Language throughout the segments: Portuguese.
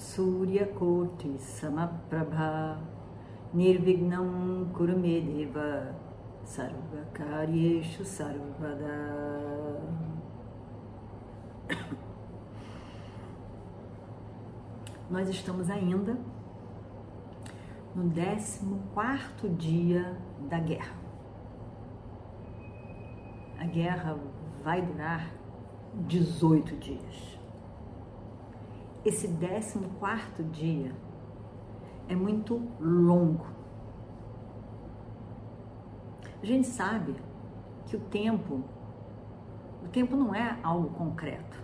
Suryakoti Samaprabha Nirvignam Kurumedeva Sarvakaryeshu Sarvada Nós estamos ainda no 14 dia da guerra. A guerra vai durar 18 dias. Esse 14 dia é muito longo. A gente sabe que o tempo, o tempo não é algo concreto.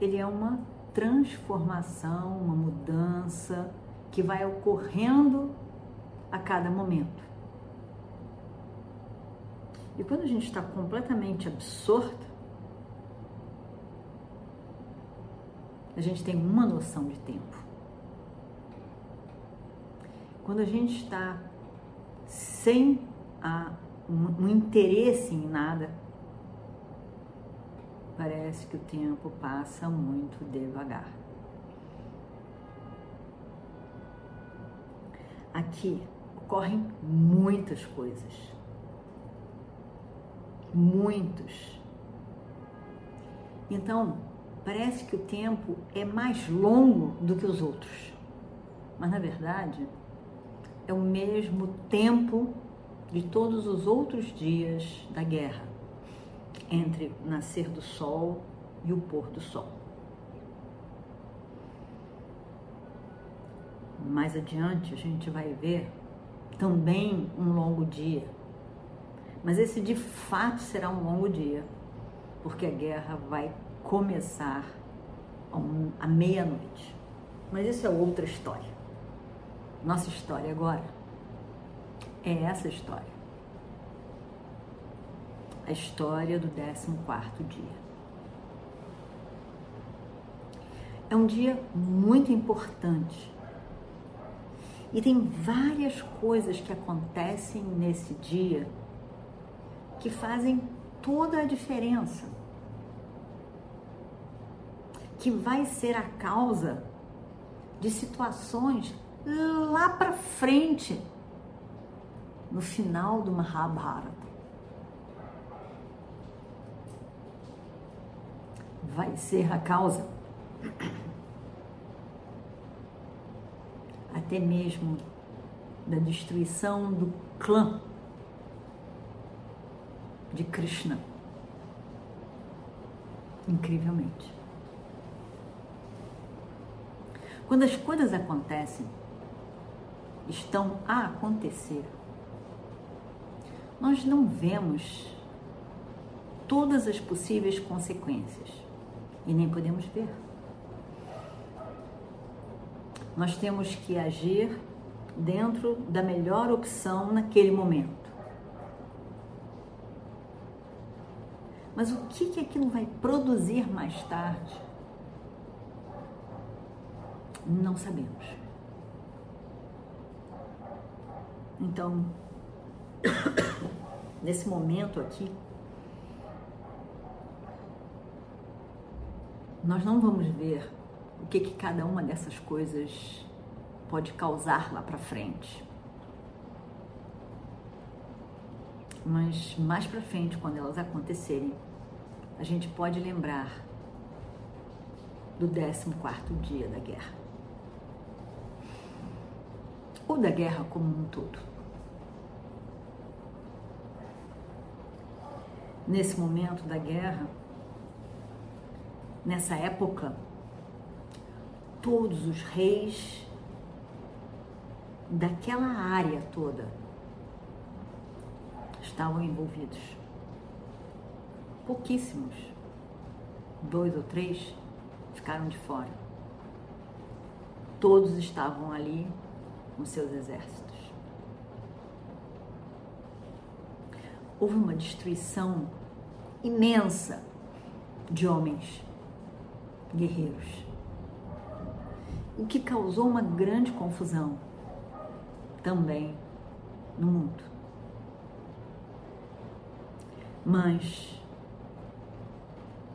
Ele é uma transformação, uma mudança que vai ocorrendo a cada momento. E quando a gente está completamente absorto, a gente tem uma noção de tempo. Quando a gente está sem a, um, um interesse em nada, parece que o tempo passa muito devagar. Aqui ocorrem muitas coisas. Muitos. Então, parece que o tempo é mais longo do que os outros. Mas na verdade, é o mesmo tempo de todos os outros dias da guerra entre o nascer do sol e o pôr do sol. Mais adiante a gente vai ver também um longo dia. Mas esse de fato será um longo dia, porque a guerra vai começar à meia-noite. Mas isso é outra história. Nossa história agora é essa história a história do 14 dia. É um dia muito importante. E tem várias coisas que acontecem nesse dia que fazem toda a diferença. Que vai ser a causa de situações lá para frente, no final do Mahabharata. vai ser a causa até mesmo da destruição do clã de Krishna. Incrivelmente. Quando as coisas acontecem, estão a acontecer, nós não vemos todas as possíveis consequências e nem podemos ver. Nós temos que agir dentro da melhor opção naquele momento. Mas o que, que aquilo vai produzir mais tarde? Não sabemos. Então, nesse momento aqui, nós não vamos ver o que, que cada uma dessas coisas pode causar lá para frente. Mas mais para frente, quando elas acontecerem, a gente pode lembrar do 14 dia da guerra. Ou da guerra como um todo. Nesse momento da guerra, nessa época, todos os reis daquela área toda estavam envolvidos. Pouquíssimos, dois ou três, ficaram de fora. todos estavam ali com seus exércitos. Houve uma destruição imensa de homens guerreiros, o que causou uma grande confusão também no mundo. Mas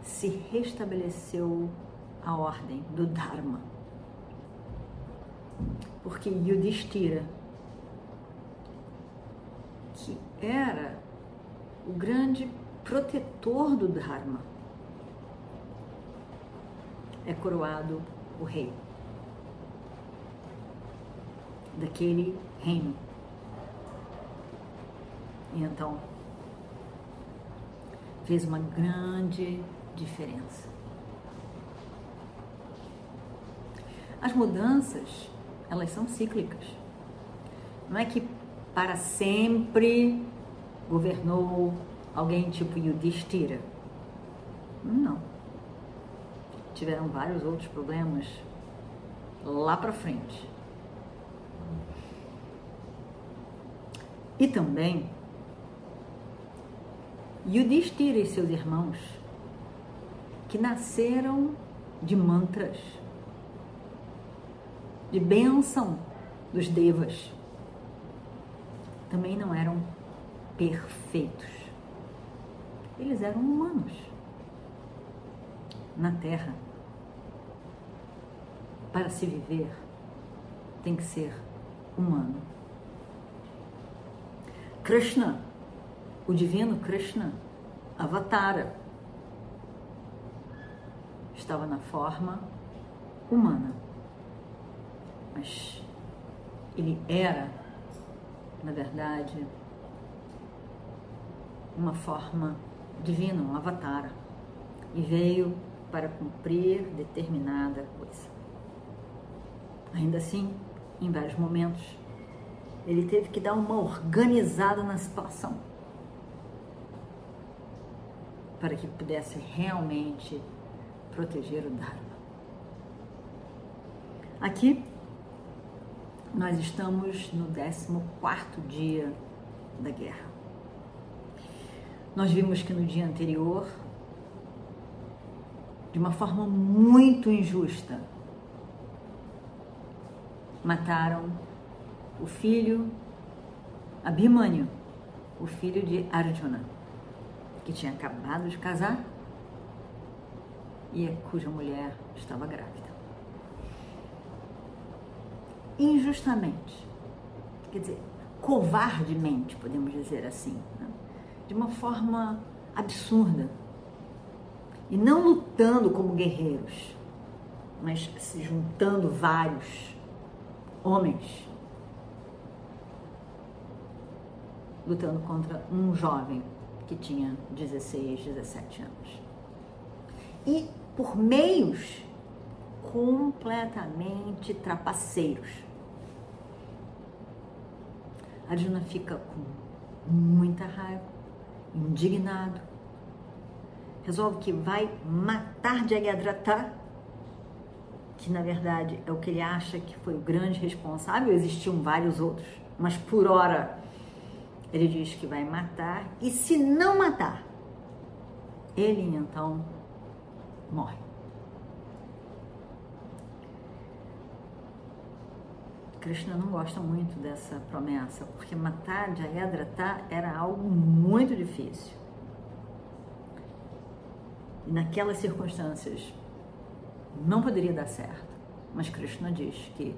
se restabeleceu a ordem do Dharma. Porque Yudhishthira, que era o grande protetor do Dharma, é coroado o rei daquele reino. E então fez uma grande diferença. As mudanças, elas são cíclicas. Não é que para sempre governou alguém tipo Yudhishthira. Não. Tiveram vários outros problemas lá para frente. E também Yudhishthira e seus irmãos que nasceram de mantras, de bênção dos devas, também não eram perfeitos. Eles eram humanos na Terra. Para se viver, tem que ser humano. Krishna, o divino Krishna, Avatara, estava na forma humana. Mas ele era, na verdade, uma forma divina, um avatar, e veio para cumprir determinada coisa. Ainda assim, em vários momentos, ele teve que dar uma organizada na situação para que pudesse realmente proteger o Dharma. Aqui nós estamos no 14 dia da guerra. Nós vimos que no dia anterior, de uma forma muito injusta, mataram o filho Abhimanyu, o filho de Arjuna, que tinha acabado de casar e cuja mulher estava grávida. Injustamente, quer dizer, covardemente, podemos dizer assim, né? de uma forma absurda. E não lutando como guerreiros, mas se juntando vários homens lutando contra um jovem que tinha 16, 17 anos. E por meios completamente trapaceiros. Arjuna fica com muita raiva, indignado, resolve que vai matar Jagadratha, que na verdade é o que ele acha que foi o grande responsável, existiam vários outros, mas por hora ele diz que vai matar, e se não matar, ele então morre. Krishna não gosta muito dessa promessa, porque matar Jayadratha era algo muito difícil. E naquelas circunstâncias não poderia dar certo. Mas Krishna diz que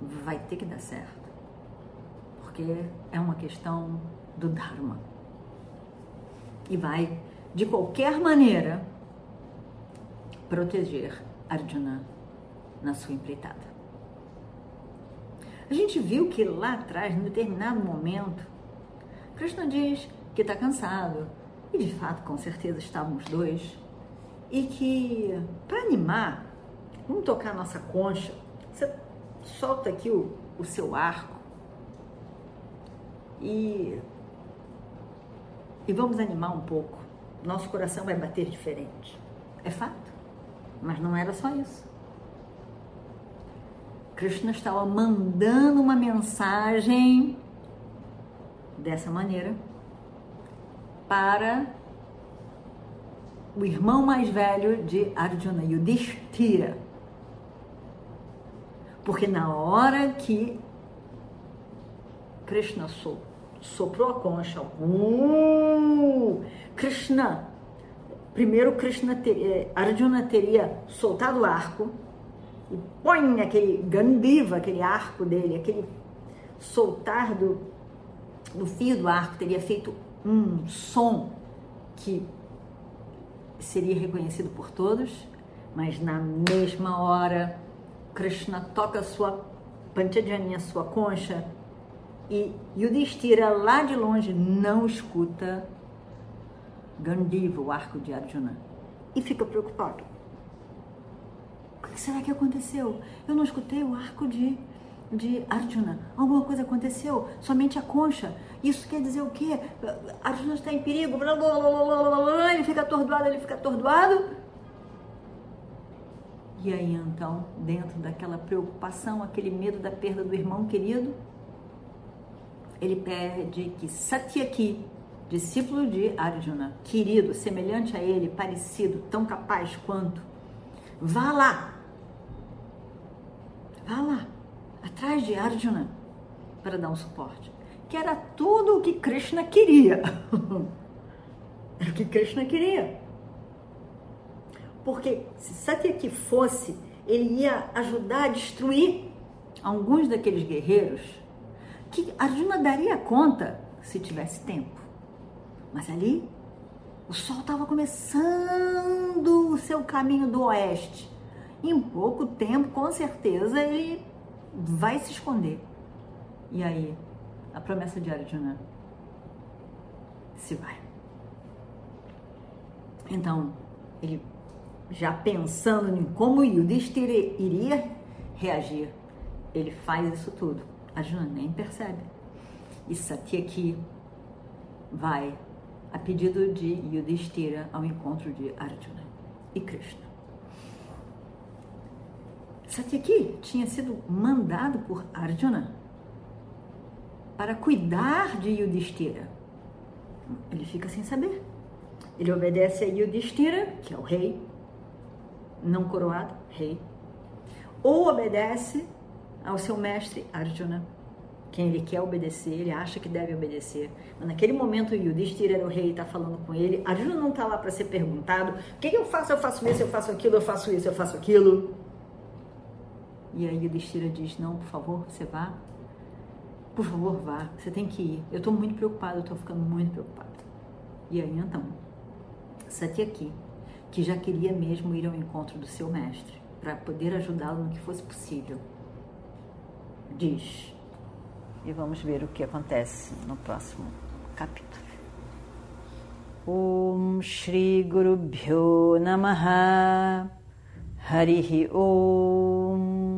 vai ter que dar certo. Porque é uma questão do Dharma. E vai, de qualquer maneira, proteger Arjuna na sua empreitada. A gente viu que lá atrás, em determinado momento, Krishna diz que está cansado, e de fato, com certeza, estávamos dois, e que para animar, vamos tocar a nossa concha, você solta aqui o, o seu arco e, e vamos animar um pouco. Nosso coração vai bater diferente. É fato. Mas não era só isso. Krishna estava mandando uma mensagem dessa maneira para o irmão mais velho de Arjuna, Yudhishthira. Porque na hora que Krishna soprou a concha, uh, Krishna, primeiro Krishna eh, Arjuna teria soltado o arco e põe aquele gandiva, aquele arco dele, aquele soltar do, do fio do arco teria feito um som que seria reconhecido por todos, mas na mesma hora Krishna toca sua panchajanya, sua concha, e Yudhishthira lá de longe não escuta Gandiva, o arco de Arjuna, e fica preocupado. Que será que aconteceu? Eu não escutei o arco de, de Arjuna. Alguma coisa aconteceu? Somente a concha. Isso quer dizer o quê? Arjuna está em perigo. Blá, blá, blá, ele fica atordoado, ele fica atordoado. E aí então, dentro daquela preocupação, aquele medo da perda do irmão querido, ele pede que Satyaki, discípulo de Arjuna, querido, semelhante a ele, parecido, tão capaz quanto, vá lá, vá lá, atrás de Arjuna, para dar um suporte que era tudo o que Krishna queria. era o que Krishna queria. Porque se Satyaki fosse, ele ia ajudar a destruir alguns daqueles guerreiros que Arjuna daria conta se tivesse tempo. Mas ali o sol estava começando o seu caminho do oeste. Em pouco tempo, com certeza, ele vai se esconder. E aí a promessa de Arjuna se vai. Então, ele já pensando em como Yudhishthira iria reagir, ele faz isso tudo. Arjuna nem percebe. E Satyaki vai a pedido de Yudhishthira ao encontro de Arjuna e Krishna. Satyaki tinha sido mandado por Arjuna para cuidar de Yudhishthira. Ele fica sem saber. Ele obedece a Yudhishthira, que é o rei, não coroado, rei, ou obedece ao seu mestre Arjuna, quem ele quer obedecer, ele acha que deve obedecer. Mas naquele momento, Yudhishthira era o rei está falando com ele. Arjuna não está lá para ser perguntado: o que eu faço? Eu faço isso, eu faço aquilo, eu faço isso, eu faço aquilo. E aí Yudhishthira diz: não, por favor, você vá por favor, vá, você tem que ir. Eu estou muito preocupada, eu estou ficando muito preocupada. E aí então, aqui, que já queria mesmo ir ao encontro do seu mestre, para poder ajudá-lo no que fosse possível, diz. E vamos ver o que acontece no próximo capítulo. Om Shri Guru Bhyo Namaha Om